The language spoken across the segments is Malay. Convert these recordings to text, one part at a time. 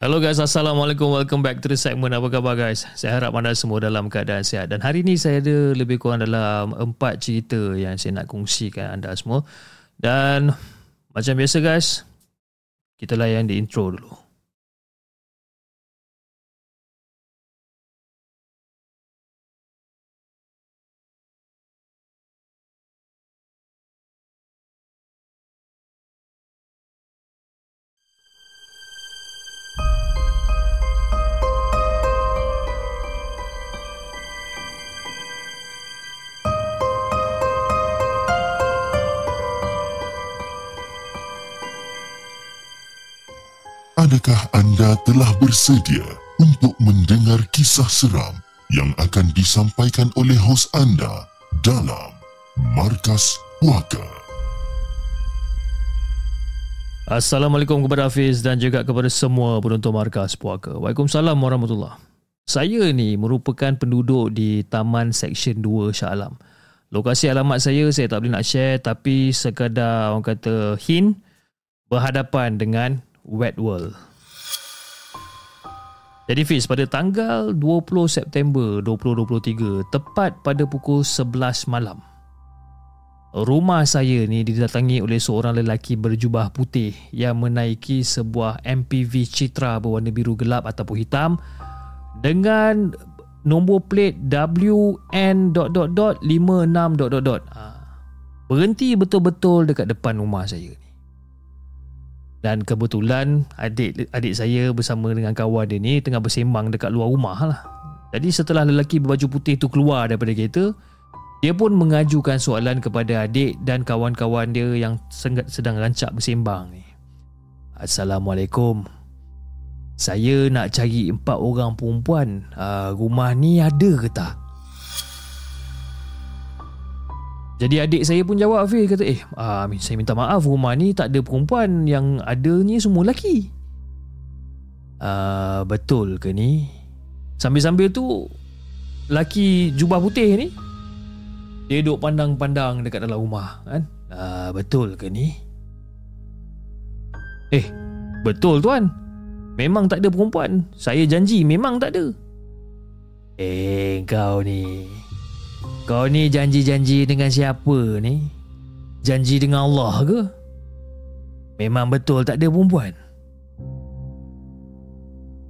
Hello guys, Assalamualaikum. Welcome back to the segment. Apa khabar guys? Saya harap anda semua dalam keadaan sihat. Dan hari ini saya ada lebih kurang dalam empat cerita yang saya nak kongsikan anda semua. Dan macam biasa guys, kita layan di intro dulu. Adakah anda telah bersedia untuk mendengar kisah seram yang akan disampaikan oleh hos anda dalam Markas Puaka? Assalamualaikum kepada Hafiz dan juga kepada semua penonton Markas Puaka. Waalaikumsalam warahmatullahi Saya ni merupakan penduduk di Taman Seksyen 2 Shah Alam. Lokasi alamat saya saya tak boleh nak share tapi sekadar orang kata hint berhadapan dengan Wet World. Jadi Fiz, pada tanggal 20 September 2023, tepat pada pukul 11 malam, rumah saya ni didatangi oleh seorang lelaki berjubah putih yang menaiki sebuah MPV Citra berwarna biru gelap ataupun hitam dengan nombor plate WN.56. Ha. Berhenti betul-betul dekat depan rumah saya ni. Dan kebetulan adik adik saya bersama dengan kawan dia ni tengah bersembang dekat luar rumah lah. Jadi setelah lelaki berbaju putih tu keluar daripada kereta, dia pun mengajukan soalan kepada adik dan kawan-kawan dia yang sedang rancak bersembang ni. Assalamualaikum. Saya nak cari empat orang perempuan. Uh, rumah ni ada ke tak? Jadi adik saya pun jawab Fir kata eh uh, saya minta maaf rumah ni tak ada perempuan yang ada ni semua lelaki. Uh, betul ke ni? Sambil-sambil tu lelaki jubah putih ni dia duduk pandang-pandang dekat dalam rumah kan? Uh, betul ke ni? Eh, betul tuan. Memang tak ada perempuan. Saya janji memang tak ada. Eh, kau ni. Kau ni janji-janji dengan siapa ni? Janji dengan Allah ke? Memang betul tak ada perempuan?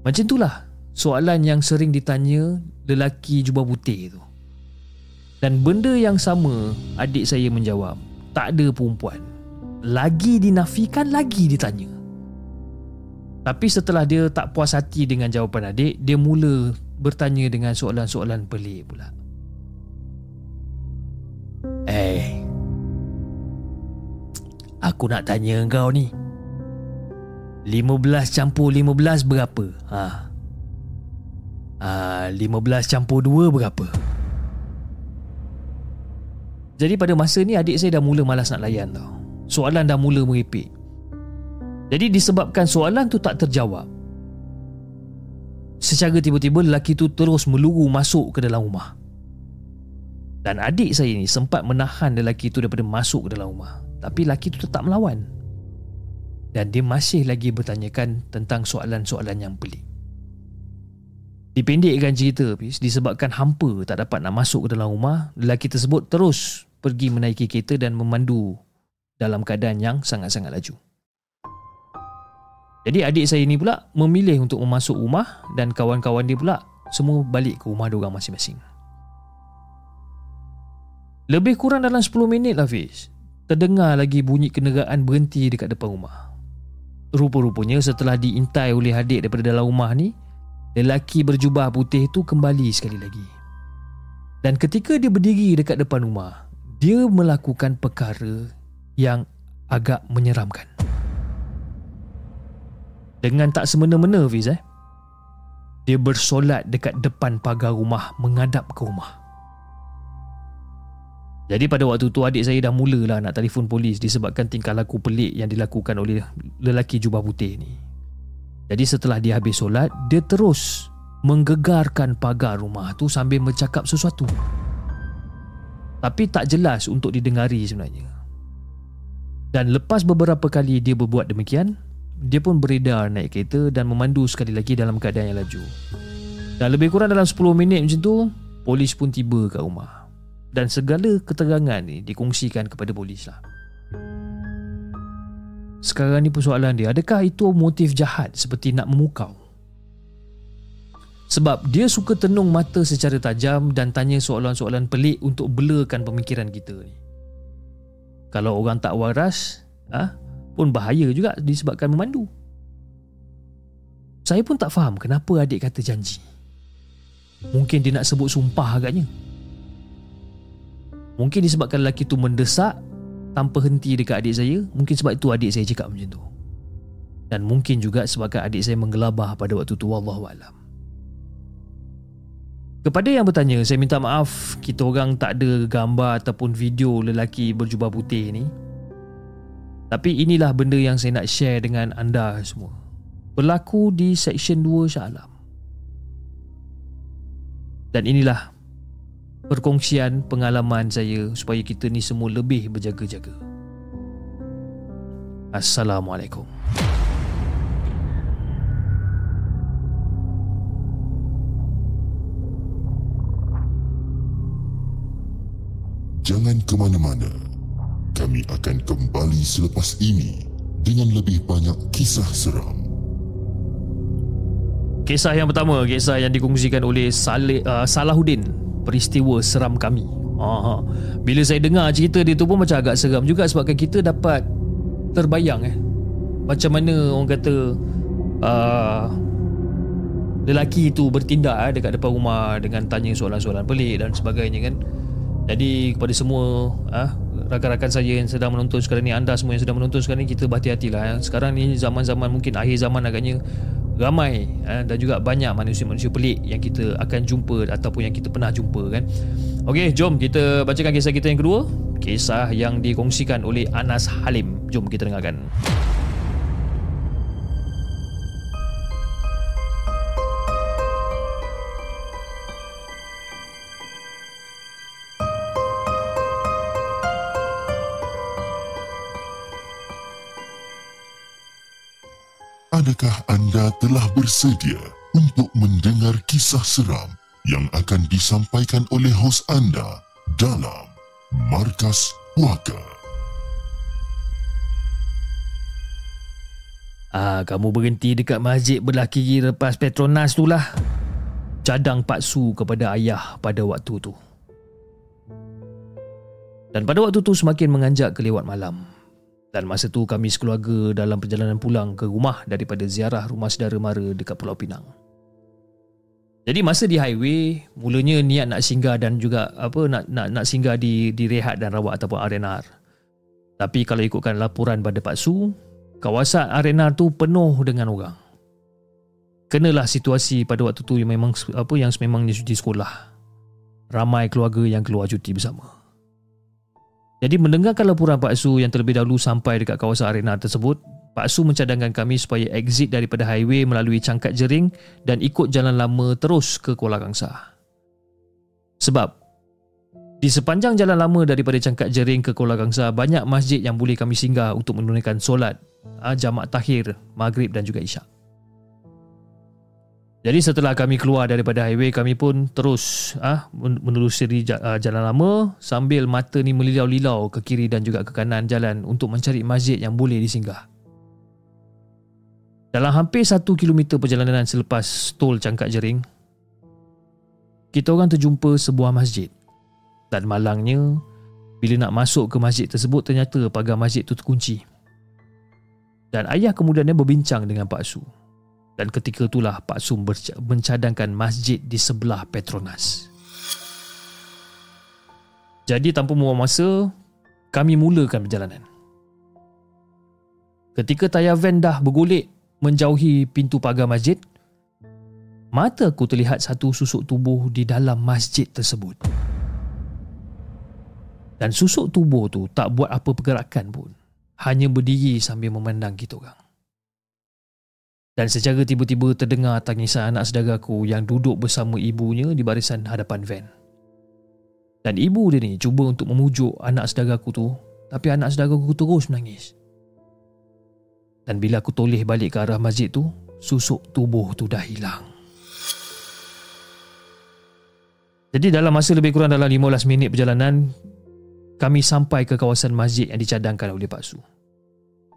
Macam itulah soalan yang sering ditanya lelaki jubah putih tu. Dan benda yang sama adik saya menjawab. Tak ada perempuan. Lagi dinafikan, lagi ditanya. Tapi setelah dia tak puas hati dengan jawapan adik, dia mula bertanya dengan soalan-soalan pelik pula. Eh Aku nak tanya kau ni 15 campur 15 berapa? Ha. Ah, 15 campur 2 berapa? Jadi pada masa ni adik saya dah mula malas nak layan tau. Soalan dah mula meripik. Jadi disebabkan soalan tu tak terjawab. Secara tiba-tiba lelaki tu terus meluru masuk ke dalam rumah. Dan adik saya ni sempat menahan lelaki itu daripada masuk ke dalam rumah. Tapi lelaki itu tetap melawan. Dan dia masih lagi bertanyakan tentang soalan-soalan yang pelik. Dipendekkan cerita disebabkan hampa tak dapat nak masuk ke dalam rumah, lelaki tersebut terus pergi menaiki kereta dan memandu dalam keadaan yang sangat-sangat laju. Jadi adik saya ni pula memilih untuk memasuk rumah dan kawan-kawan dia pula semua balik ke rumah diorang masing-masing. Lebih kurang dalam 10 minit lah Fiz. Terdengar lagi bunyi kenderaan berhenti dekat depan rumah. Rupa-rupanya setelah diintai oleh adik daripada dalam rumah ni Lelaki berjubah putih tu kembali sekali lagi. Dan ketika dia berdiri dekat depan rumah Dia melakukan perkara yang agak menyeramkan. Dengan tak semena-mena Fiz eh Dia bersolat dekat depan pagar rumah menghadap ke rumah jadi pada waktu tu adik saya dah mulalah nak telefon polis disebabkan tingkah laku pelik yang dilakukan oleh lelaki jubah putih ni. Jadi setelah dia habis solat, dia terus menggegarkan pagar rumah tu sambil bercakap sesuatu. Tapi tak jelas untuk didengari sebenarnya. Dan lepas beberapa kali dia berbuat demikian, dia pun beredar naik kereta dan memandu sekali lagi dalam keadaan yang laju. Dan lebih kurang dalam 10 minit macam tu, polis pun tiba ke rumah. Dan segala keterangan ni dikongsikan kepada polis lah. Sekarang ni persoalan dia, adakah itu motif jahat seperti nak memukau? Sebab dia suka tenung mata secara tajam dan tanya soalan-soalan pelik untuk belakan pemikiran kita ni. Kalau orang tak waras, ah, pun bahaya juga disebabkan memandu. Saya pun tak faham kenapa adik kata janji. Mungkin dia nak sebut sumpah agaknya. Mungkin disebabkan lelaki tu mendesak tanpa henti dekat adik saya, mungkin sebab itu adik saya cakap macam tu. Dan mungkin juga sebabkan adik saya menggelabah pada waktu tu wallahualam. Kepada yang bertanya, saya minta maaf kita orang tak ada gambar ataupun video lelaki berjubah putih ni. Tapi inilah benda yang saya nak share dengan anda semua. Berlaku di Section 2 Shah Alam. Dan inilah perkongsian pengalaman saya supaya kita ni semua lebih berjaga-jaga. Assalamualaikum. Jangan ke mana-mana. Kami akan kembali selepas ini dengan lebih banyak kisah seram. Kisah yang pertama, kisah yang dikongsikan oleh Saleh, uh, Salahuddin. Peristiwa seram kami. Aha. Bila saya dengar cerita dia tu pun macam agak seram juga sebabkan kita dapat terbayang eh. Macam mana orang kata uh, lelaki itu bertindak eh, dekat depan rumah dengan tanya soalan-soalan pelik dan sebagainya kan. Jadi kepada semua ah rakan-rakan saya yang sedang menonton sekarang ni anda semua yang sedang menonton sekarang ni kita berhati-hatilah eh. sekarang ni zaman-zaman mungkin akhir zaman agaknya ramai eh, dan juga banyak manusia-manusia pelik yang kita akan jumpa ataupun yang kita pernah jumpa kan. Okey, jom kita bacakan kisah kita yang kedua. Kisah yang dikongsikan oleh Anas Halim. Jom kita dengarkan Adakah anda telah bersedia untuk mendengar kisah seram yang akan disampaikan oleh hos anda dalam Markas Puaka? Ah, kamu berhenti dekat masjid belah kiri lepas Petronas tu lah. Cadang paksu kepada ayah pada waktu tu. Dan pada waktu tu semakin menganjak kelewat malam. Dan masa tu kami sekeluarga dalam perjalanan pulang ke rumah daripada ziarah rumah saudara mara dekat Pulau Pinang. Jadi masa di highway, mulanya niat nak singgah dan juga apa nak nak nak singgah di di rehat dan rawat ataupun R&R. Tapi kalau ikutkan laporan pada Pak Su, kawasan R&R tu penuh dengan orang. Kenalah situasi pada waktu tu yang memang apa yang sememangnya cuti sekolah. Ramai keluarga yang keluar cuti bersama. Jadi mendengarkan laporan Pak Su yang terlebih dahulu sampai dekat kawasan arena tersebut, Pak Su mencadangkan kami supaya exit daripada highway melalui Cangkat Jering dan ikut jalan lama terus ke Kuala Kangsa. Sebab di sepanjang jalan lama daripada Cangkat Jering ke Kuala Kangsa banyak masjid yang boleh kami singgah untuk menunaikan solat, ah, jamak takhir, maghrib dan juga isyak. Jadi setelah kami keluar daripada highway kami pun terus ah menelusuri ah, jalan lama sambil mata ni melilau-lilau ke kiri dan juga ke kanan jalan untuk mencari masjid yang boleh disinggah. Dalam hampir satu kilometer perjalanan selepas tol Cangkat Jering, kita orang terjumpa sebuah masjid. Dan malangnya, bila nak masuk ke masjid tersebut ternyata pagar masjid itu terkunci. Dan ayah kemudiannya berbincang dengan Pak Su dan ketika itulah Pak Sum mencadangkan masjid di sebelah Petronas. Jadi tanpa membuang masa, kami mulakan perjalanan. Ketika tayar van dah bergolek menjauhi pintu pagar masjid, mata aku terlihat satu susuk tubuh di dalam masjid tersebut. Dan susuk tubuh tu tak buat apa pergerakan pun. Hanya berdiri sambil memandang kita orang dan secara tiba-tiba terdengar tangisan anak saudaraku yang duduk bersama ibunya di barisan hadapan van. Dan ibu dia ni cuba untuk memujuk anak saudaraku tu tapi anak saudaraku terus menangis. Dan bila aku toleh balik ke arah masjid tu, susuk tubuh tu dah hilang. Jadi dalam masa lebih kurang dalam 15 minit perjalanan, kami sampai ke kawasan masjid yang dicadangkan oleh Pak Su.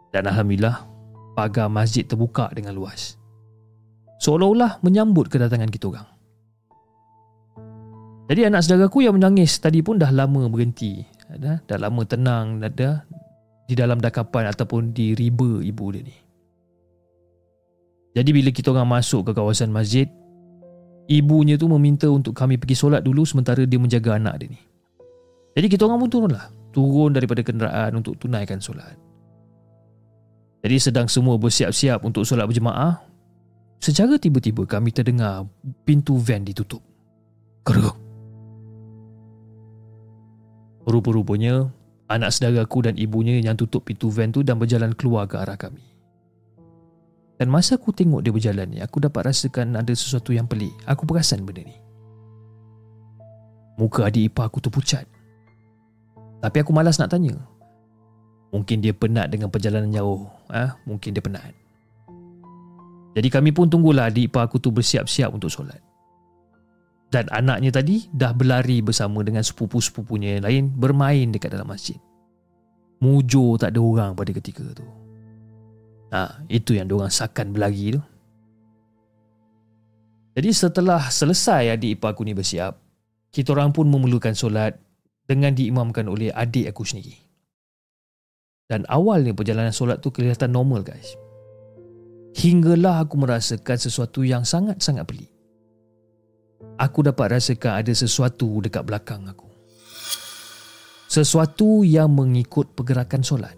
Dan Alhamdulillah, pagar masjid terbuka dengan luas. Seolah-olah menyambut kedatangan kita orang. Jadi anak saudaraku yang menangis tadi pun dah lama berhenti. Dah, dah lama tenang dah, di dalam dakapan ataupun di riba ibu dia ni. Jadi bila kita orang masuk ke kawasan masjid, ibunya tu meminta untuk kami pergi solat dulu sementara dia menjaga anak dia ni. Jadi kita orang pun turunlah. Turun daripada kenderaan untuk tunaikan solat. Jadi sedang semua bersiap-siap untuk solat berjemaah, secara tiba-tiba kami terdengar pintu van ditutup. Keruk. Rupa-rupanya anak saudaraku dan ibunya yang tutup pintu van tu dan berjalan keluar ke arah kami. Dan masa aku tengok dia berjalan ni, aku dapat rasakan ada sesuatu yang pelik. Aku perasan benda ni. Muka adik ipar aku tu pucat. Tapi aku malas nak tanya. Mungkin dia penat dengan perjalanan jauh. Ah, ha? Mungkin dia penat. Jadi kami pun tunggulah adik ipar aku tu bersiap-siap untuk solat. Dan anaknya tadi dah berlari bersama dengan sepupu-sepupunya yang lain bermain dekat dalam masjid. Mujur tak ada orang pada ketika tu. Ha, itu yang diorang sakan berlari tu. Jadi setelah selesai adik ipar aku ni bersiap, kita orang pun memerlukan solat dengan diimamkan oleh adik aku sendiri. Dan awalnya perjalanan solat tu kelihatan normal guys. Hinggalah aku merasakan sesuatu yang sangat-sangat pelik. Aku dapat rasakan ada sesuatu dekat belakang aku. Sesuatu yang mengikut pergerakan solat.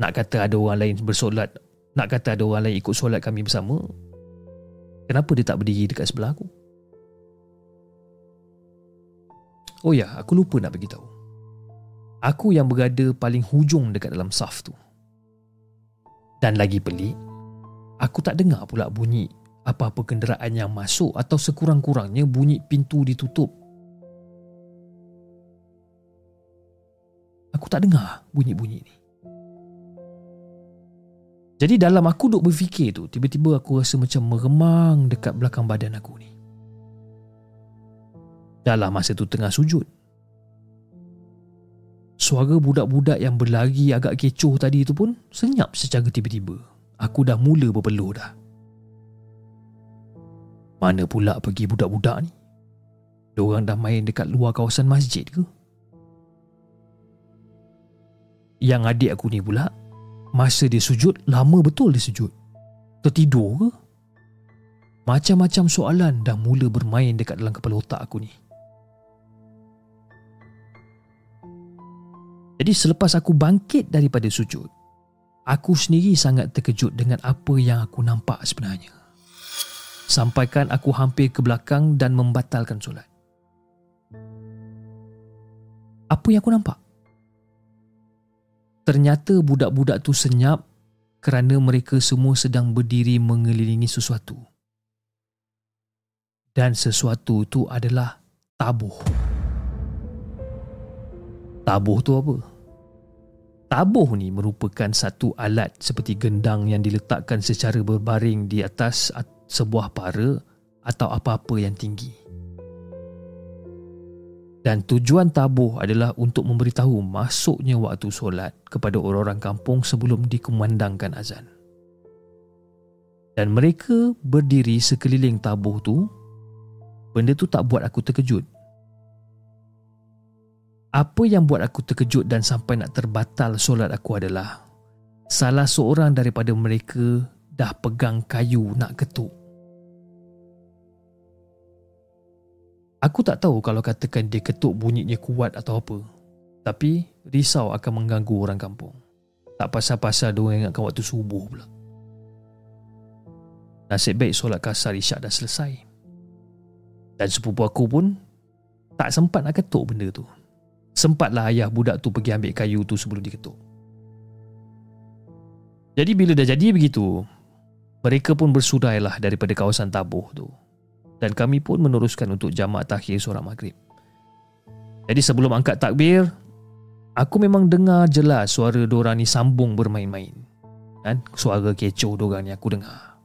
Nak kata ada orang lain bersolat, nak kata ada orang lain ikut solat kami bersama, kenapa dia tak berdiri dekat sebelah aku? Oh ya, aku lupa nak beritahu. Aku yang berada paling hujung dekat dalam saf tu. Dan lagi pelik, aku tak dengar pula bunyi apa-apa kenderaan yang masuk atau sekurang-kurangnya bunyi pintu ditutup. Aku tak dengar bunyi-bunyi ni. Jadi dalam aku duk berfikir tu, tiba-tiba aku rasa macam meremang dekat belakang badan aku ni. Dalam masa tu tengah sujud, Suara budak-budak yang berlari agak kecoh tadi itu pun senyap secara tiba-tiba. Aku dah mula berpeluh dah. Mana pula pergi budak-budak ni? Diorang dah main dekat luar kawasan masjid ke? Yang adik aku ni pula, masa dia sujud, lama betul dia sujud. Tertidur ke? Macam-macam soalan dah mula bermain dekat dalam kepala otak aku ni. Jadi selepas aku bangkit daripada sujud, aku sendiri sangat terkejut dengan apa yang aku nampak sebenarnya. Sampaikan aku hampir ke belakang dan membatalkan solat. Apa yang aku nampak? Ternyata budak-budak tu senyap kerana mereka semua sedang berdiri mengelilingi sesuatu. Dan sesuatu itu adalah tabuh. Tabuh tu apa? Tabuh ni merupakan satu alat seperti gendang yang diletakkan secara berbaring di atas sebuah para atau apa-apa yang tinggi. Dan tujuan tabuh adalah untuk memberitahu masuknya waktu solat kepada orang-orang kampung sebelum dikumandangkan azan. Dan mereka berdiri sekeliling tabuh tu. Benda tu tak buat aku terkejut apa yang buat aku terkejut dan sampai nak terbatal solat aku adalah salah seorang daripada mereka dah pegang kayu nak ketuk. Aku tak tahu kalau katakan dia ketuk bunyinya kuat atau apa. Tapi risau akan mengganggu orang kampung. Tak pasal-pasal dia ingatkan waktu subuh pula. Nasib baik solat kasar isyak dah selesai. Dan sepupu aku pun tak sempat nak ketuk benda tu. Sempatlah ayah budak tu pergi ambil kayu tu sebelum diketuk. Jadi bila dah jadi begitu, mereka pun bersudailah daripada kawasan tabuh tu. Dan kami pun meneruskan untuk jamak takhir solat maghrib. Jadi sebelum angkat takbir, Aku memang dengar jelas suara diorang ni sambung bermain-main. Kan? Suara kecoh diorang ni aku dengar.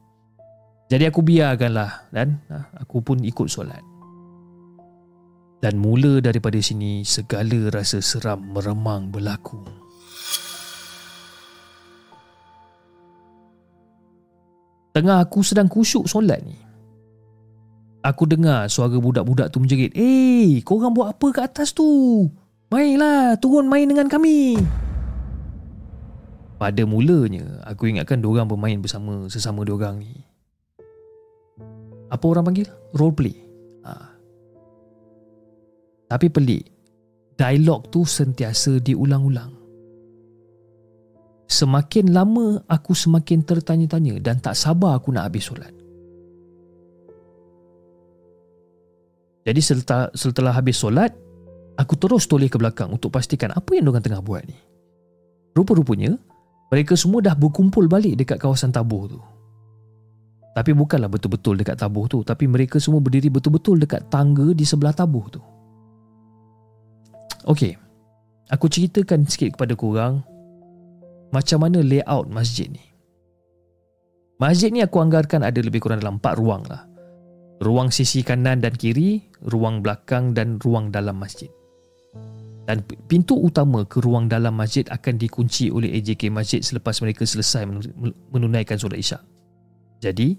Jadi aku biarkanlah dan ha, aku pun ikut solat. Dan mula daripada sini segala rasa seram meremang berlaku. Tengah aku sedang kusyuk solat ni. Aku dengar suara budak-budak tu menjerit. Eh, korang buat apa kat atas tu? Mainlah, turun main dengan kami. Pada mulanya, aku ingatkan diorang bermain bersama sesama diorang ni. Apa orang panggil? Roleplay. Ha. Tapi pelik. Dialog tu sentiasa diulang-ulang. Semakin lama aku semakin tertanya-tanya dan tak sabar aku nak habis solat. Jadi setelah, setelah habis solat, Aku terus toleh ke belakang untuk pastikan apa yang diorang tengah buat ni. Rupa-rupanya, mereka semua dah berkumpul balik dekat kawasan tabuh tu. Tapi bukanlah betul-betul dekat tabuh tu, tapi mereka semua berdiri betul-betul dekat tangga di sebelah tabuh tu. Okey, aku ceritakan sikit kepada korang macam mana layout masjid ni. Masjid ni aku anggarkan ada lebih kurang dalam 4 ruang lah. Ruang sisi kanan dan kiri, ruang belakang dan ruang dalam masjid dan pintu utama ke ruang dalam masjid akan dikunci oleh AJK Masjid selepas mereka selesai menunaikan solat isyak. Jadi,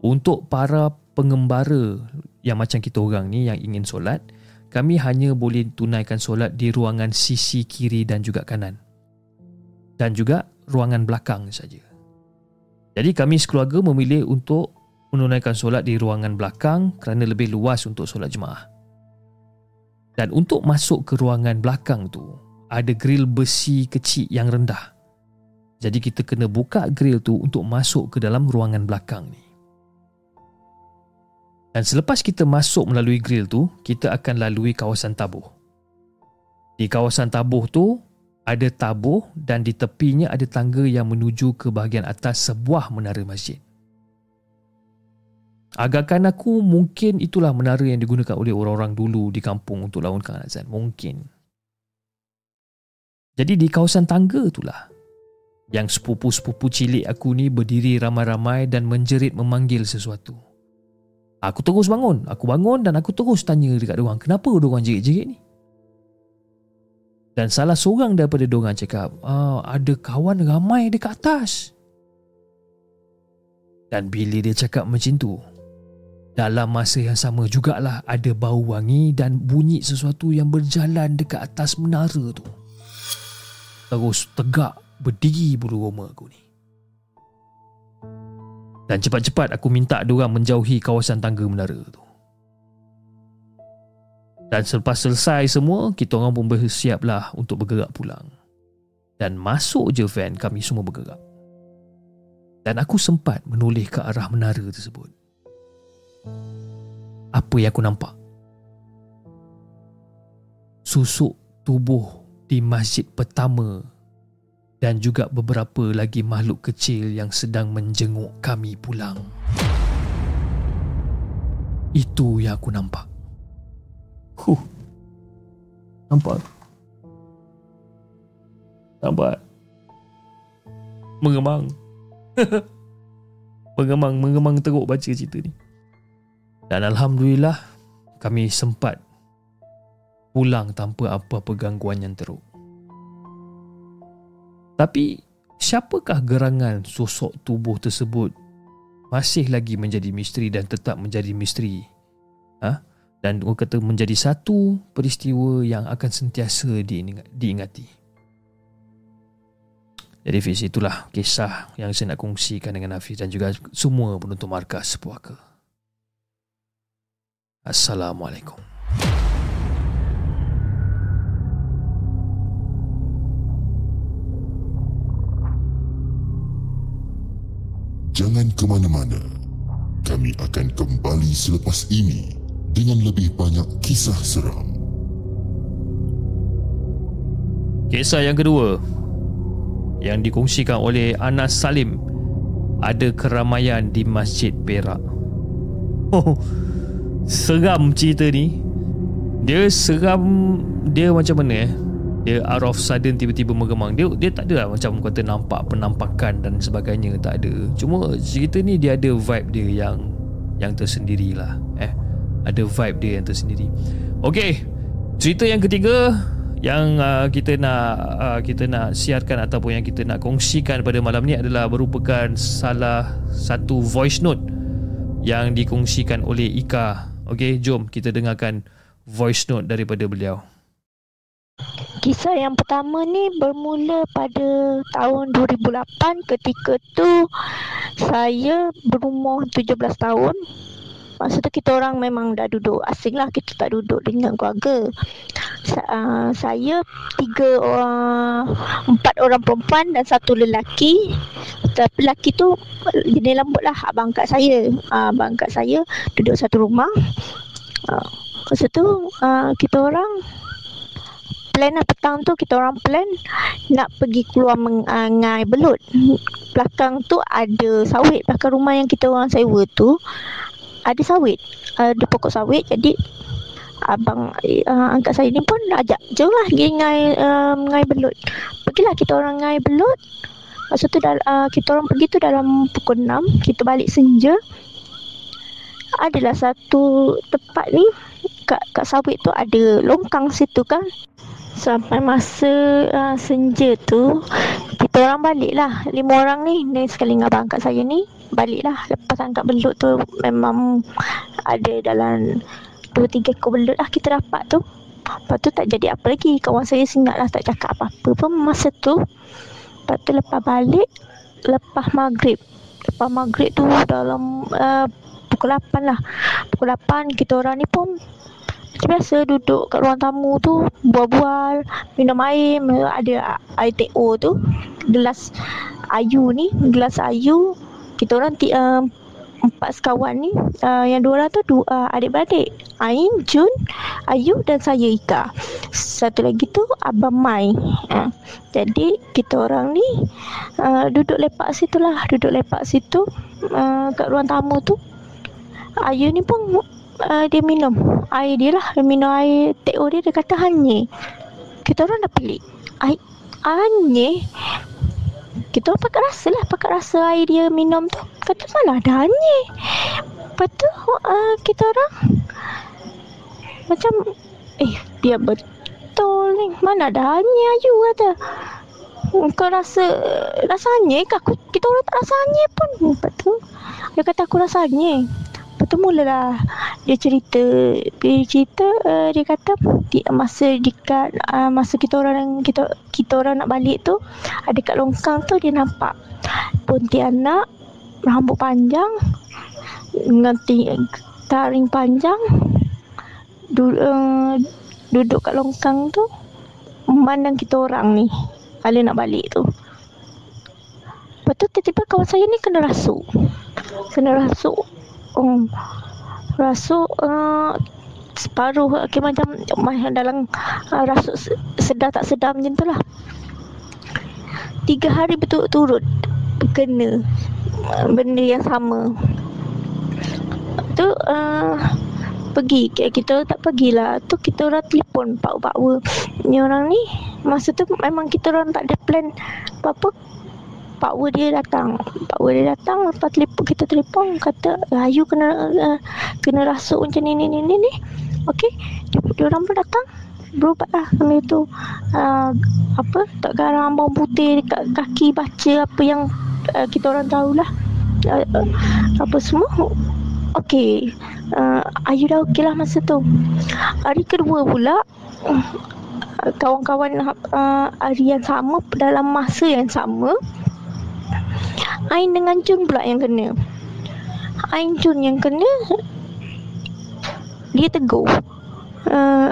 untuk para pengembara yang macam kita orang ni yang ingin solat, kami hanya boleh tunaikan solat di ruangan sisi kiri dan juga kanan. Dan juga ruangan belakang saja. Jadi kami sekeluarga memilih untuk menunaikan solat di ruangan belakang kerana lebih luas untuk solat jemaah. Dan untuk masuk ke ruangan belakang tu Ada grill besi kecil yang rendah Jadi kita kena buka grill tu untuk masuk ke dalam ruangan belakang ni Dan selepas kita masuk melalui grill tu Kita akan lalui kawasan tabuh Di kawasan tabuh tu Ada tabuh dan di tepinya ada tangga yang menuju ke bahagian atas sebuah menara masjid Agakkan aku mungkin itulah menara yang digunakan oleh orang-orang dulu di kampung untuk lawankan azan. Mungkin. Jadi di kawasan tangga itulah yang sepupu-sepupu cilik aku ni berdiri ramai-ramai dan menjerit memanggil sesuatu. Aku terus bangun. Aku bangun dan aku terus tanya dekat diorang, kenapa diorang jerit-jerit ni? Dan salah seorang daripada diorang cakap, ah, ada kawan ramai dekat atas. Dan bila dia cakap macam tu, dalam masa yang sama jugalah ada bau wangi dan bunyi sesuatu yang berjalan dekat atas menara tu. Terus tegak berdiri bulu roma aku ni. Dan cepat-cepat aku minta diorang menjauhi kawasan tangga menara tu. Dan selepas selesai semua, kita orang pun bersiaplah untuk bergerak pulang. Dan masuk je van kami semua bergerak. Dan aku sempat menoleh ke arah menara tersebut. Apa yang aku nampak? Susuk tubuh di masjid pertama dan juga beberapa lagi makhluk kecil yang sedang menjenguk kami pulang. Itu yang aku nampak. Huh. Nampak? Nampak? Mengemang. mengemang, mengemang teruk baca cerita ni. Dan Alhamdulillah kami sempat pulang tanpa apa-apa gangguan yang teruk. Tapi siapakah gerangan sosok tubuh tersebut masih lagi menjadi misteri dan tetap menjadi misteri. Ha? Dan orang kata menjadi satu peristiwa yang akan sentiasa diingati. Jadi Fiz, itulah kisah yang saya nak kongsikan dengan Hafiz dan juga semua penonton markas sepuaka. Assalamualaikum. Jangan ke mana-mana. Kami akan kembali selepas ini dengan lebih banyak kisah seram. Kisah yang kedua yang dikongsikan oleh Anas Salim ada keramaian di Masjid Perak. Oh, seram cerita ni dia seram dia macam mana eh dia out of sudden tiba-tiba mengemang dia dia tak ada lah macam kata nampak penampakan dan sebagainya tak ada cuma cerita ni dia ada vibe dia yang yang tersendiri lah eh ada vibe dia yang tersendiri Okey, cerita yang ketiga yang uh, kita nak uh, kita nak siarkan ataupun yang kita nak kongsikan pada malam ni adalah merupakan salah satu voice note yang dikongsikan oleh Ika. Okey, jom kita dengarkan voice note daripada beliau. Kisah yang pertama ni bermula pada tahun 2008 ketika tu saya berumur 17 tahun. Masa tu kita orang memang dah duduk asing lah kita tak duduk dengan keluarga. Sa- uh, saya tiga orang, empat orang perempuan dan satu lelaki. Tapi lelaki tu jenis lembut lah abang kat saya. Uh, abang kat saya duduk satu rumah. Uh, masa tu uh, kita orang plan lah petang tu kita orang plan nak pergi keluar mengai belut. Belakang tu ada sawit belakang rumah yang kita orang sewa tu ada sawit. Ada pokok sawit jadi abang uh, angkat saya ni pun ajak jom lah pergi ngai uh, ngai belut. Pergilah kita orang ngai belut. Masa tu dah, uh, kita orang pergi tu dalam pukul 6, kita balik senja. Adalah satu tempat ni kat, kat sawit tu ada longkang situ kan sampai masa uh, senja tu kita orang balik lah lima orang ni ni sekali dengan abang kat saya ni balik lah lepas angkat belut tu memang ada dalam dua tiga ekor belut lah kita dapat tu. Lepas tu tak jadi apa lagi. Kawan saya singat lah tak cakap apa-apa pun. Masa tu lepas tu lepas balik lepas maghrib. Lepas maghrib tu dalam uh, pukul 8 lah. Pukul 8 kita orang ni pun macam biasa duduk kat ruang tamu tu bual-bual minum air ada air TO tu gelas ayu ni gelas ayu kita orang ti, uh, empat sekawan ni uh, yang dua orang tu dua uh, adik-beradik Ain, Jun, Ayu dan saya Ika. Satu lagi tu Abang Mai. Uh, jadi kita orang ni uh, duduk lepak situ lah duduk lepak situ uh, kat ruang tamu tu. Ayu ni pun uh, dia minum air dia lah. Dia minum air TO dia dia kata hanya kita orang dah pelik. Air hanya kita orang pakai rasa lah. Pakai rasa air dia minum tu. Kata mana ada hanya lepas tu uh, kita orang macam eh dia betul ni. Mana ada hanya ayu kata. Kau rasa rasanya ke? Aku kita orang tak rasanya pun. Lepas tu dia kata aku rasanya mulalah dia cerita dia cerita uh, dia kata di, masa dekat uh, masa kita orang kita kita orang nak balik tu ada kat longkang tu dia nampak pontianak rambut panjang dengan taring panjang du, uh, duduk kat longkang tu memandang kita orang ni kali nak balik tu. Lepas tu tiba-tiba kawan saya ni kena rasuk Kena rasuk um, rasuk uh, separuh okay, macam macam dalam uh, rasuk sedar tak sedar macam tu lah. Tiga hari betul-turut kena uh, benda yang sama. Tu uh, pergi kita tak pergilah. Tu kita orang telefon pak-pak ni orang ni. Masa tu memang kita orang tak ada plan apa-apa Pak Wu dia datang. Pak Wu dia datang Lepas telefon kita telefon Kata Ayu kena uh, Kena rasuk macam ni ni ni ni ni. Okay dia, orang pun datang. Berubat lah Sambil tu. Uh, Apa Tak garam bawang putih Dekat kaki baca Apa yang uh, Kita orang tahulah. Uh, Apa semua. Okay uh, Ayu dah okey lah masa tu. Hari kedua pula uh, Kawan-kawan uh, Hari yang sama Dalam masa yang sama Ain dengan Jun pula yang kena. Ain Jun yang kena Dia tegur. Uh,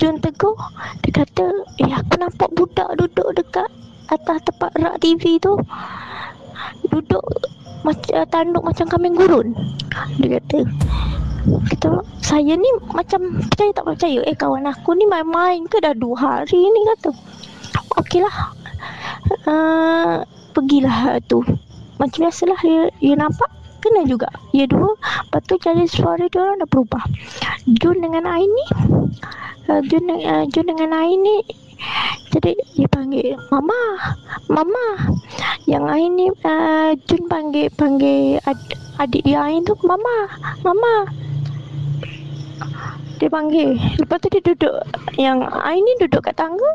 Jun tegur Dia kata Eh aku nampak budak duduk dekat Atas tempat rak TV tu Duduk macam tanduk macam kambing gurun. Dia kata kita saya ni macam percaya tak percaya? Eh kawan aku ni main-main ke dah dua hari ni kata. Okeylah. Uh, pergilah tu. Macam biasalah dia, dia nampak kena juga. Dia dua lepas tu jadi suara dia orang dah berubah. Jun dengan Ain ni uh, Jun, uh, Jun dengan Ain ni Jadi dia panggil Mama Mama. Yang Ain ni uh, Jun panggil Panggil ad- adik dia Ain tu Mama Mama. Dia panggil Lepas tu dia duduk Yang Ain ni duduk kat tangga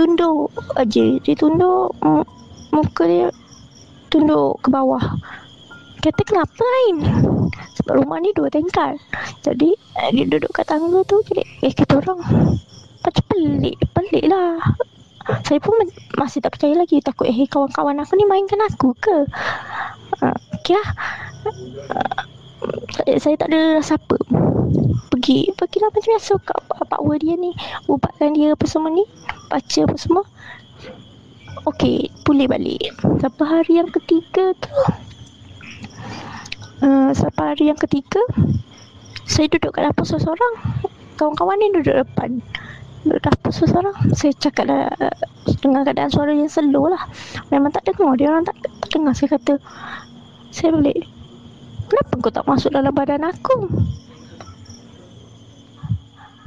Tunduk aja Dia tunduk Muka dia Tunduk ke bawah. Kata kenapa Ain? Sebab rumah ni dua tingkat Jadi eh, Dia duduk kat tangga tu Jadi Eh kita orang Macam pelik Pelik lah. Saya pun masih tak percaya lagi. Takut eh kawan-kawan aku ni mainkan aku ke? Uh, Okay lah. Uh, Saya tak ada rasa apa. Pergi Pergilah macam biasa. Pak Wa dia ni Ubatkan dia apa semua ni Baca apa semua. Okey, pulih balik. Sampai hari yang ketiga tu uh, Sampai hari yang ketiga Saya duduk kat dapur seorang Kawan-kawan ni duduk depan. Duduk dapur seorang Saya cakap dah uh, Dengan keadaan suara yang slow lah. Memang tak dengar. Dia orang tak, tak dengar. Saya kata Saya balik Kenapa kau tak masuk dalam badan aku?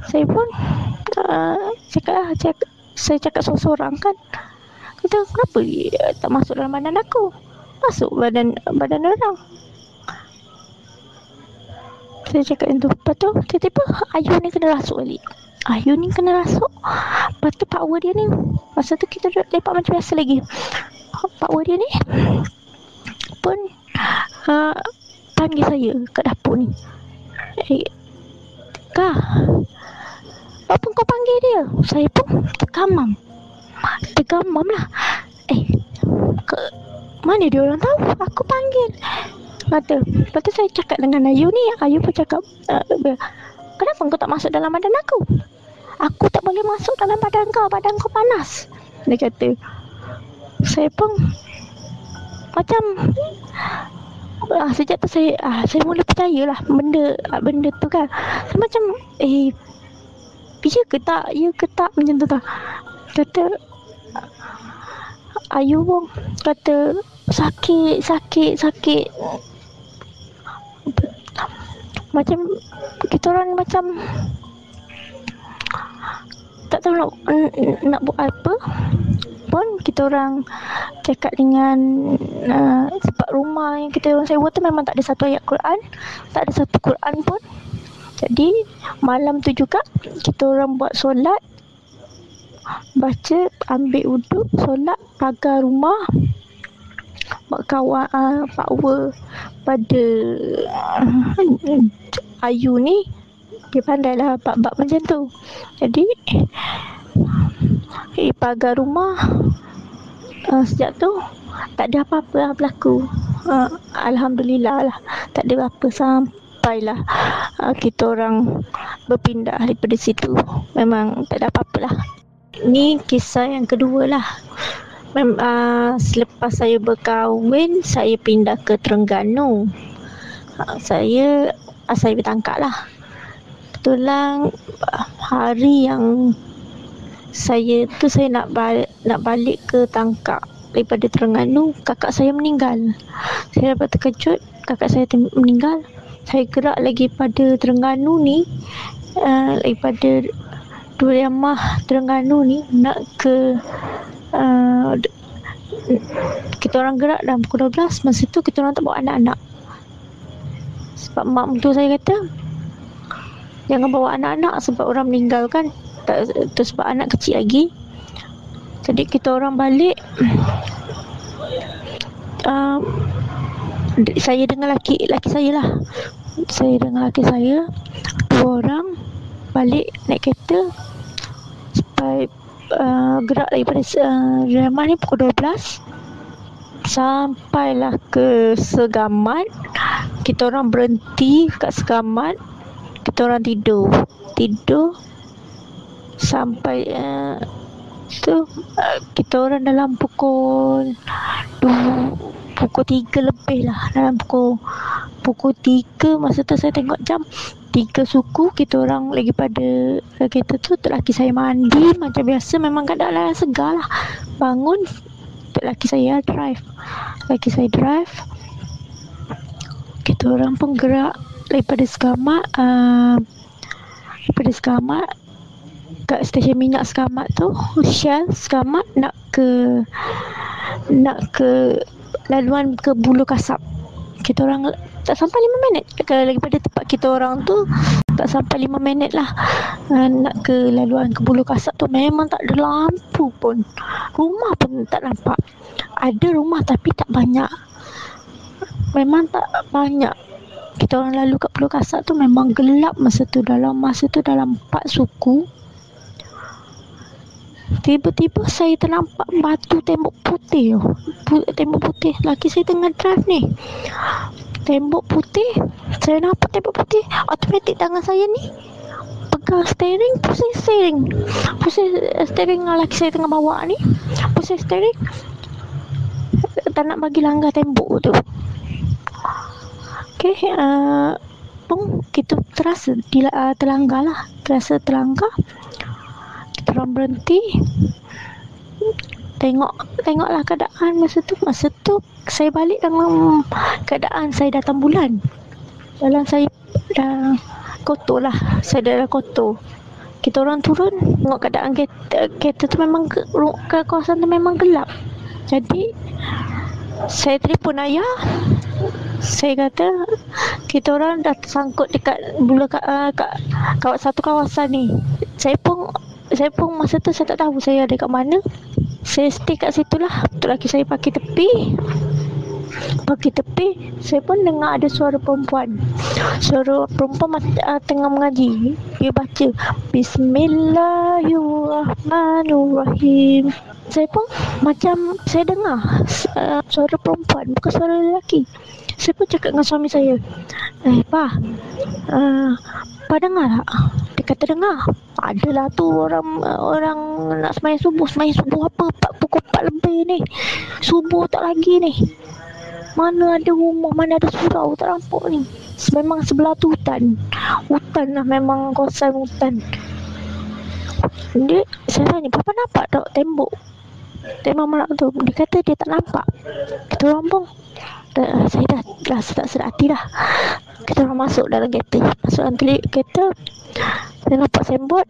Saya pun uh, Cakap lah cakap, Saya cakap seorang-seorang kan. Kata kenapa dia tak masuk dalam badan aku? Masuk badan badan orang. Saya cakap macam tu Lepas tu Tiba-tiba Ayu ni kena rasuk balik. Ayu ni kena rasuk. Lepas tu Wa dia ni Masa tu kita duduk lepak macam biasa lagi. Wa dia ni Pun uh, Panggil saya Kat dapur ni. Eh Kak Apa kau panggil dia? Saya pun Tergamam. Tergamam lah. Eh ke, Mana dia orang tahu? Aku panggil. Kata Lepas tu saya cakap dengan Ayu ni. Ayu pun cakap uh, Kenapa kau tak masuk dalam badan aku? Aku tak boleh masuk dalam badan kau. Badan kau panas. Dia kata. Saya pun Macam ah, Sejak tu saya ah, Saya mula percayalah Benda ah, Benda tu kan. Saya macam Eh Ya ke tak Ya ke tak Macam tu tak Kata Ayu pun Kata Sakit Sakit Sakit. Macam kita orang macam tak tahu nak nak buat apa pun kita orang cakap dengan uh, sebab rumah yang kita orang sewa tu memang tak ada satu ayat Quran tak ada satu Quran pun jadi malam tu juga kita orang buat solat baca ambil uduk solat pagar rumah Mak kawan uh, Pak Wa pada uh, Ayu ni dia pandai lah bab-bab macam tu. Jadi eh, pagar rumah uh, sejak tu tak ada apa-apa lah berlaku. Uh, Alhamdulillah lah tak ada apa sampailah uh, kita orang berpindah daripada situ. Memang tak ada apa-apa lah. Ni kisah yang kedua lah Mem, uh, selepas saya berkahwin saya pindah ke Terengganu. Uh, saya uh, saya bertangkap lah. Uh, hari yang saya tu saya nak balik, nak balik ke Tangkak daripada Terengganu, kakak saya meninggal. Saya dapat terkejut kakak saya meninggal. Saya gerak lagi pada Terengganu ni uh, daripada Duriamah Terengganu ni nak ke Uh, kita orang gerak dalam pukul 12 masa tu kita orang tak bawa anak-anak sebab mak mentua saya kata jangan bawa anak-anak sebab orang meninggal kan tak, tu sebab anak kecil lagi. Jadi kita orang balik uh, saya dengan laki laki saya lah. Saya dengan laki saya dua orang balik naik kereta. Sampai uh, gerak daripada uh, Jerman ni pukul 12 sampailah ke Segamat. Kita orang berhenti kat Segamat. Kita orang tidur. Tidur sampai uh, tu uh, kita orang dalam pukul dua, pukul 3 lebih lah. Dalam pukul pukul 3 masa tu saya tengok jam tiga suku kita orang lagi pada kereta tu lelaki saya mandi. Macam biasa memang keadaan segar lah. Bangun lelaki saya drive. Lelaki saya drive. Kita orang pun gerak daripada Segamat uh, daripada Segamat dekat stesen minyak sekamat tu Shell sekamat nak ke nak ke laluan ke bulu kasap. Kita orang tak sampai 5 minit. Kalau daripada tempat kita orang tu tak sampai 5 minit lah uh, nak ke laluan ke bulu kasap tu. Memang tak ada lampu pun. Rumah pun tak nampak. Ada rumah tapi tak banyak. Memang tak banyak. Kita orang lalu kat Pulau Kasab tu memang gelap masa tu. Dalam masa tu dalam empat suku Tiba-tiba saya ternampak batu tembok putih Tembok putih. Laki saya tengah drive ni. Tembok putih. Saya nampak tembok putih. Automatik tangan saya ni Pegang steering Pusing steering. Pusing steering Laki saya tengah bawa ni. Pusing steering. Tak nak bagi langgar tembok tu. Okay uh, Pun kita terasa uh, Terlanggar lah. Terasa terlanggar orang berhenti. Tengok tengoklah keadaan masa tu. Masa tu saya balik dalam keadaan saya datang bulan. Dalam saya dah kotor lah. Saya dah kotor. Kita orang turun tengok keadaan kereta, kereta tu memang ke, ke kawasan tu memang gelap. Jadi saya telefon ayah. Saya kata kita orang dah tersangkut dekat bulu uh, kat, kat satu kawasan ni. Saya pun saya pun masa tu saya tak tahu saya ada kat mana. Saya stay kat situ lah. Betul lagi saya pakai tepi. Pakai tepi saya pun dengar ada suara perempuan. Suara perempuan uh, tengah mengaji. Dia baca Bismillahirrahmanirrahim. Saya pun macam saya dengar uh, suara perempuan bukan suara lelaki. Saya pun cakap dengan suami saya eh pa uh, pa dengar tak? Dia kata dengar. Adalah tu orang orang nak semayang subuh. Semayang subuh apa? Pukul 4 lebih ni. Subuh tak lagi ni. Mana ada rumah mana ada surau tak nampak ni. Memang sebelah tu hutan. Hutan lah memang kawasan hutan. Dia saya tanya papa nampak tak tembok? Tembok malam tu? Dia kata dia tak nampak. Kita orang pun dah, saya dah rasa tak sedap hati dah. Kita orang masuk dalam kereta masuk dalam kereta. Saya nampak sembot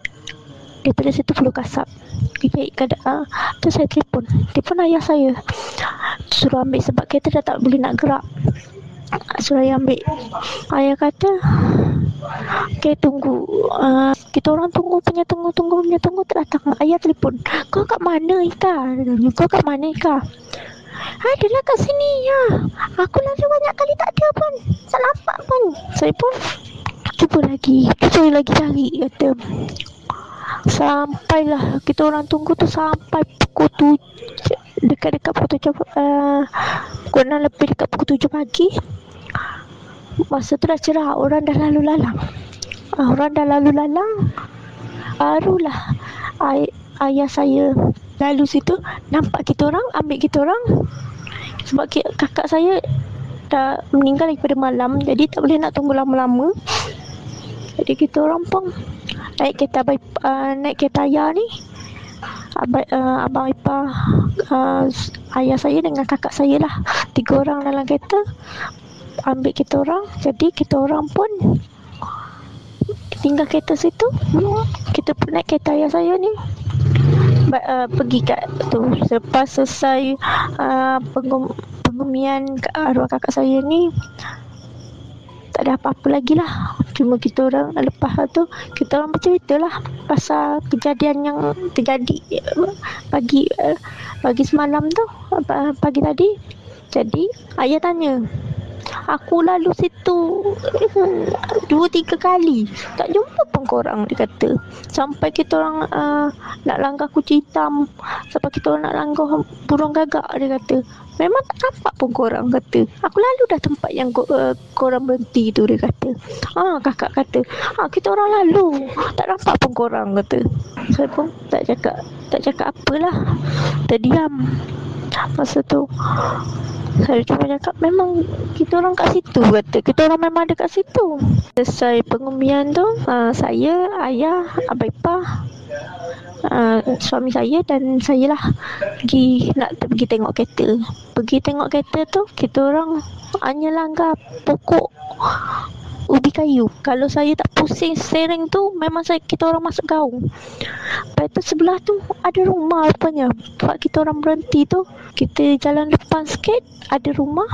daripada situ perlu kasap okay, keadaan tu saya telefon. Telefon ayah saya. Suruh ambil sebab kereta dah tak boleh nak gerak. Suruh ayah ambil. Ayah kata Okay tunggu. Uh, Kita orang tunggu punya tunggu tunggu punya tunggu tak datang. Ayah telefon Kau kat mana Ika? Kau kat mana Ika Adalah kat sini ya. Aku lalu banyak kali tak ada pun. Tak nampak pun. Saya pun cuba lagi. Cuba lagi cari kata. Sampailah kita orang tunggu tu sampai pukul tujuh dekat-dekat pukul tujuh uh, enam lebih dekat pukul tujuh pagi masa tu dah cerah orang dah lalu lalang uh, orang dah lalu lalang barulah ay- ayah saya lalu situ nampak kita orang ambil kita orang. Sebab kakak saya dah meninggal daripada malam jadi tak boleh nak tunggu lama-lama. Jadi kita orang pun naik kereta uh, naik kereta ayah ni. Abang, uh, abang ipar uh, ayah saya dengan kakak saya lah. Tiga orang dalam kereta ambil kita orang. Jadi kita orang pun tinggal kereta situ. Kita pun naik kereta ayah saya ni uh, pergi kat tu. Selepas selesai uh, pengum, pengumian arwah kakak saya ni tak ada apa-apa lagi lah. Cuma kita orang lepas tu kita orang bercerita lah pasal kejadian yang terjadi pagi uh, pagi semalam tu pagi tadi. Jadi ayah tanya Aku lalu situ Dua tiga kali. Tak jumpa pun korang Dia kata. Sampai kita orang uh, Nak langgar kucing hitam Sampai kita orang nak langgar Burung gagak Dia kata Memang tak nampak pun korang kata. Aku lalu dah tempat yang uh, korang berhenti tu Dia kata. Ah kakak kata. Ah kita orang lalu. Tak nampak pun korang kata. Saya pun tak cakap Tak cakap apalah. Terdiam. Masa tu saya cuma cakap memang kita orang kat situ kata. Kita orang memang ada kat situ. Selesai pengumian tu, uh, saya, ayah, abang ipar, uh, suami saya dan saya lah pergi nak pergi tengok kereta. Pergi tengok kereta tu, kita orang hanya langgar pokok ubi kayu. Kalau saya tak pusing steering tu memang saya kita orang masuk gaung. Lepas tu sebelah tu ada rumah rupanya. Sebab kita orang berhenti tu kita jalan depan sikit ada rumah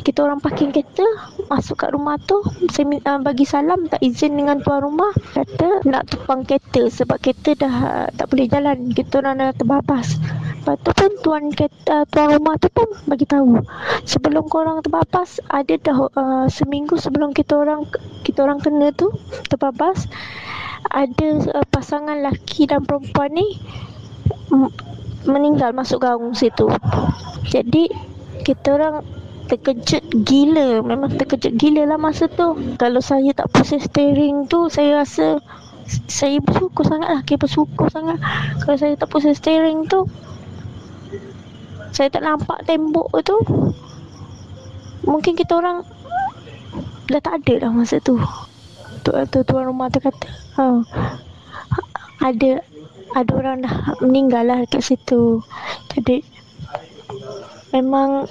kita orang parking kereta masuk kat rumah tu saya uh, bagi salam tak izin dengan tuan rumah kata nak tumpang kereta sebab kereta dah uh, tak boleh jalan. Kita orang dah terbabas. Lepas tu pun tuan kereta uh, tuan rumah tu pun bagi tahu. Sebelum korang terbabas ada dah uh, seminggu sebelum kita orang kita orang kena tu terbabas ada uh, pasangan lelaki dan perempuan ni meninggal masuk gaung situ. Jadi kita orang terkejut gila. Memang terkejut gila lah masa tu. Kalau saya tak pusing steering tu saya rasa saya bersyukur sangat lah. Okay, bersyukur sangat. Kalau saya tak pusing steering tu saya tak nampak tembok tu mungkin kita orang dah tak ada lah masa tu. Tu, tu tuan rumah tu kata ha, ada ada orang dah meninggal lah kat situ. Jadi memang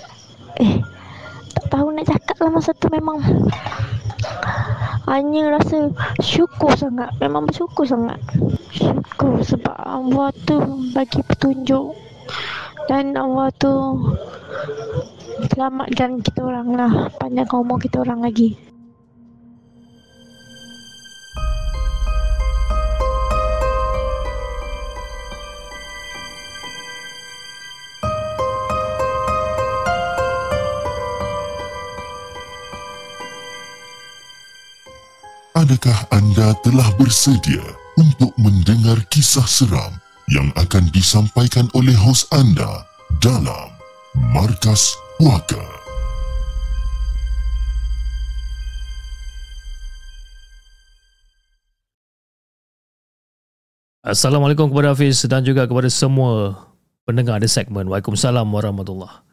eh tahu nak cakap lah masa tu memang hanya rasa syukur sangat memang bersyukur sangat. Syukur sebab Allah tu bagi petunjuk dan Allah tu selamatkan kita orang lah panjang umur kita orang lagi Adakah anda telah bersedia untuk mendengar kisah seram yang akan disampaikan oleh hos anda dalam Markas Puaka? Assalamualaikum kepada Hafiz dan juga kepada semua pendengar di segmen. Waalaikumsalam warahmatullahi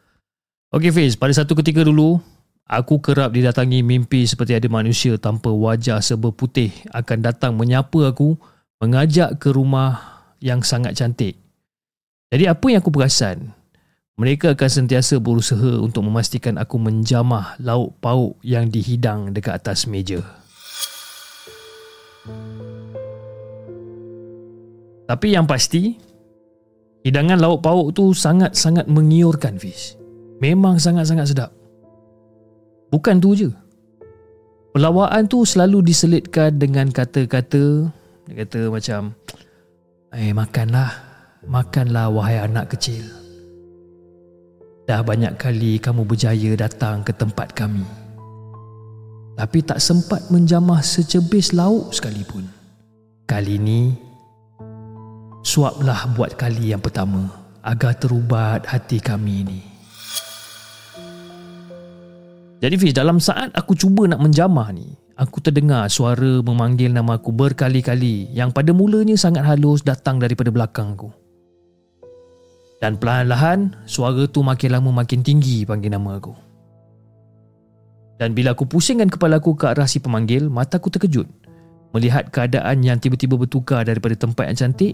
Okey Fiz, pada satu ketika dulu, Aku kerap didatangi mimpi seperti ada manusia tanpa wajah serba putih akan datang menyapa aku, mengajak ke rumah yang sangat cantik. Jadi apa yang aku perasan? Mereka akan sentiasa berusaha untuk memastikan aku menjamah lauk pauk yang dihidang dekat atas meja. Tapi yang pasti, hidangan lauk pauk tu sangat-sangat mengiurkan, Fish. Memang sangat-sangat sedap. Bukan tu je. Pelawaan tu selalu diselitkan dengan kata-kata dia kata macam Eh makanlah. Makanlah wahai anak kecil. Dah banyak kali kamu berjaya datang ke tempat kami. Tapi tak sempat menjamah secebis lauk sekalipun. Kali ini Suaplah buat kali yang pertama Agar terubat hati kami ini jadi Fiz, dalam saat aku cuba nak menjamah ni, aku terdengar suara memanggil nama aku berkali-kali yang pada mulanya sangat halus datang daripada belakang aku. Dan perlahan-lahan, suara tu makin lama makin tinggi panggil nama aku. Dan bila aku pusingkan kepala aku ke arah si pemanggil, mata aku terkejut melihat keadaan yang tiba-tiba bertukar daripada tempat yang cantik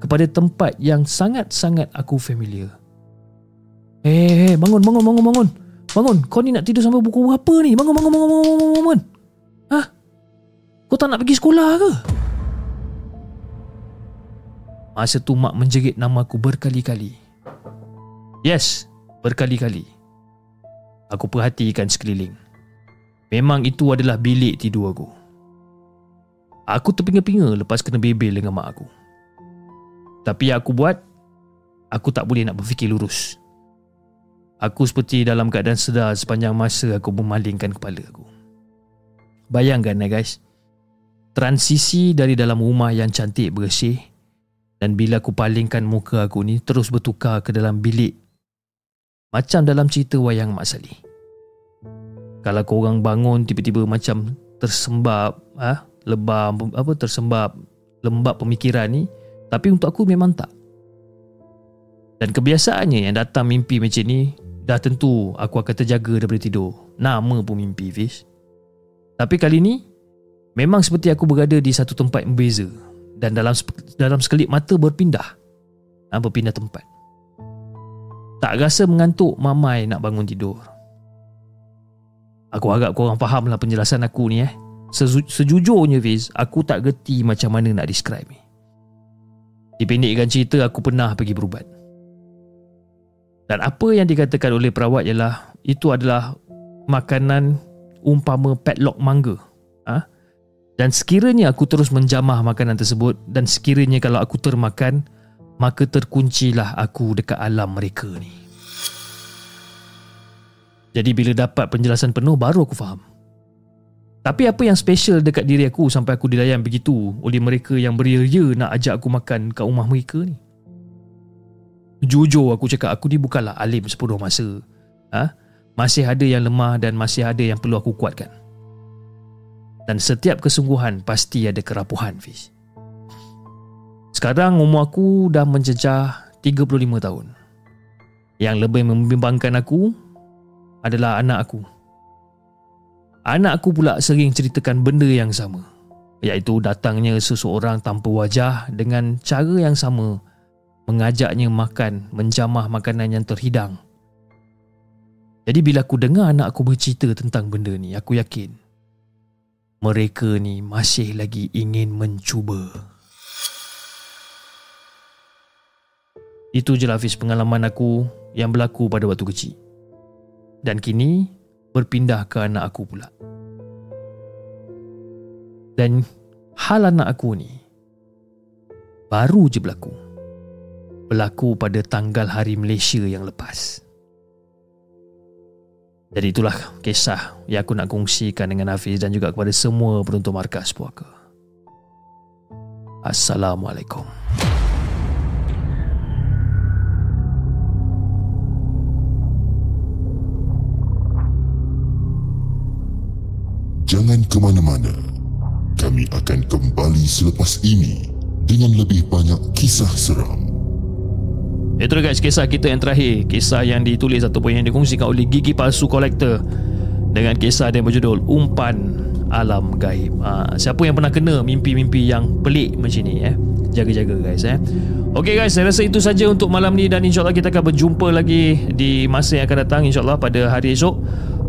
kepada tempat yang sangat-sangat aku familiar. Eh, hey, hey, bangun, bangun, bangun, bangun. Bangun, kau ni nak tidur sampai pukul berapa ni? Bangun, bangun, bangun, bangun, bangun, bangun. Ha? Kau tak nak pergi sekolah ke? Masa tu mak menjerit nama aku berkali-kali. Yes, berkali-kali. Aku perhatikan sekeliling. Memang itu adalah bilik tidur aku. Aku terpinga-pinga lepas kena bebel dengan mak aku. Tapi yang aku buat, aku tak boleh nak berfikir lurus. Aku seperti dalam keadaan sedar sepanjang masa aku memalingkan kepala aku. Bayangkan ya guys. Transisi dari dalam rumah yang cantik bersih dan bila aku palingkan muka aku ni terus bertukar ke dalam bilik macam dalam cerita wayang Mak Salih. Kalau kau orang bangun tiba-tiba macam tersembab ah ha? lebam apa tersembab lembab pemikiran ni tapi untuk aku memang tak. Dan kebiasaannya yang datang mimpi macam ni Dah tentu aku akan terjaga daripada tidur. Nama pun mimpi Fish. Tapi kali ni memang seperti aku berada di satu tempat yang berbeza dan dalam dalam sekelip mata berpindah. Ha, berpindah tempat. Tak rasa mengantuk mamai nak bangun tidur. Aku harap korang faham lah penjelasan aku ni eh. Seju- sejujurnya Fiz, aku tak gerti macam mana nak describe ni. Dipendekkan cerita, aku pernah pergi berubat. Dan apa yang dikatakan oleh perawat ialah itu adalah makanan umpama padlock mangga. Ha? Dan sekiranya aku terus menjamah makanan tersebut dan sekiranya kalau aku termakan, maka terkuncilah aku dekat alam mereka ni. Jadi bila dapat penjelasan penuh baru aku faham. Tapi apa yang special dekat diri aku sampai aku dilayan begitu oleh mereka yang beria-ria nak ajak aku makan kat rumah mereka ni? Jujur aku cakap aku ni bukanlah alim sepenuh masa. Ha? Masih ada yang lemah dan masih ada yang perlu aku kuatkan. Dan setiap kesungguhan pasti ada kerapuhan, Fiz. Sekarang umur aku dah menjejah 35 tahun. Yang lebih membimbangkan aku adalah anak aku. Anak aku pula sering ceritakan benda yang sama. Iaitu datangnya seseorang tanpa wajah dengan cara yang sama mengajaknya makan, menjamah makanan yang terhidang. Jadi bila aku dengar anak aku bercerita tentang benda ni, aku yakin mereka ni masih lagi ingin mencuba. Itu je lah Hafiz pengalaman aku yang berlaku pada waktu kecil. Dan kini berpindah ke anak aku pula. Dan hal anak aku ni baru je berlaku. Berlaku pada tanggal hari Malaysia yang lepas. Jadi itulah kisah yang aku nak kongsikan dengan Hafiz dan juga kepada semua penonton markas puaka. Assalamualaikum. Jangan ke mana-mana. Kami akan kembali selepas ini dengan lebih banyak kisah seram. Itu guys kisah kita yang terakhir. Kisah yang ditulis ataupun yang dikongsikan oleh Gigi Palsu Collector Dengan kisah yang berjudul Umpan Alam Gaib. Ha, Siapa yang pernah kena mimpi-mimpi yang pelik macam ni eh? Jaga-jaga guys eh? Okay guys saya rasa itu saja untuk malam ni Dan insyaAllah kita akan berjumpa lagi Di masa yang akan datang insyaAllah pada hari esok.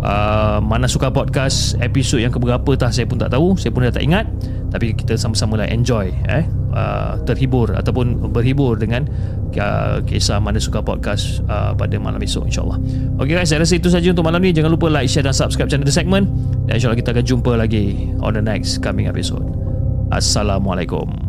Uh, Mana suka podcast episod yang keberapa tah saya pun tak tahu. Saya pun dah tak ingat. Tapi kita sama-sama lah enjoy eh uh, terhibur ataupun berhibur dengan uh, kisah mana suka podcast uh, pada malam esok insyaAllah. Ok guys saya rasa itu saja untuk malam ni. Jangan lupa like share dan subscribe channel The Segment. Dan insyaAllah kita akan jumpa lagi on the next coming episode. Assalamualaikum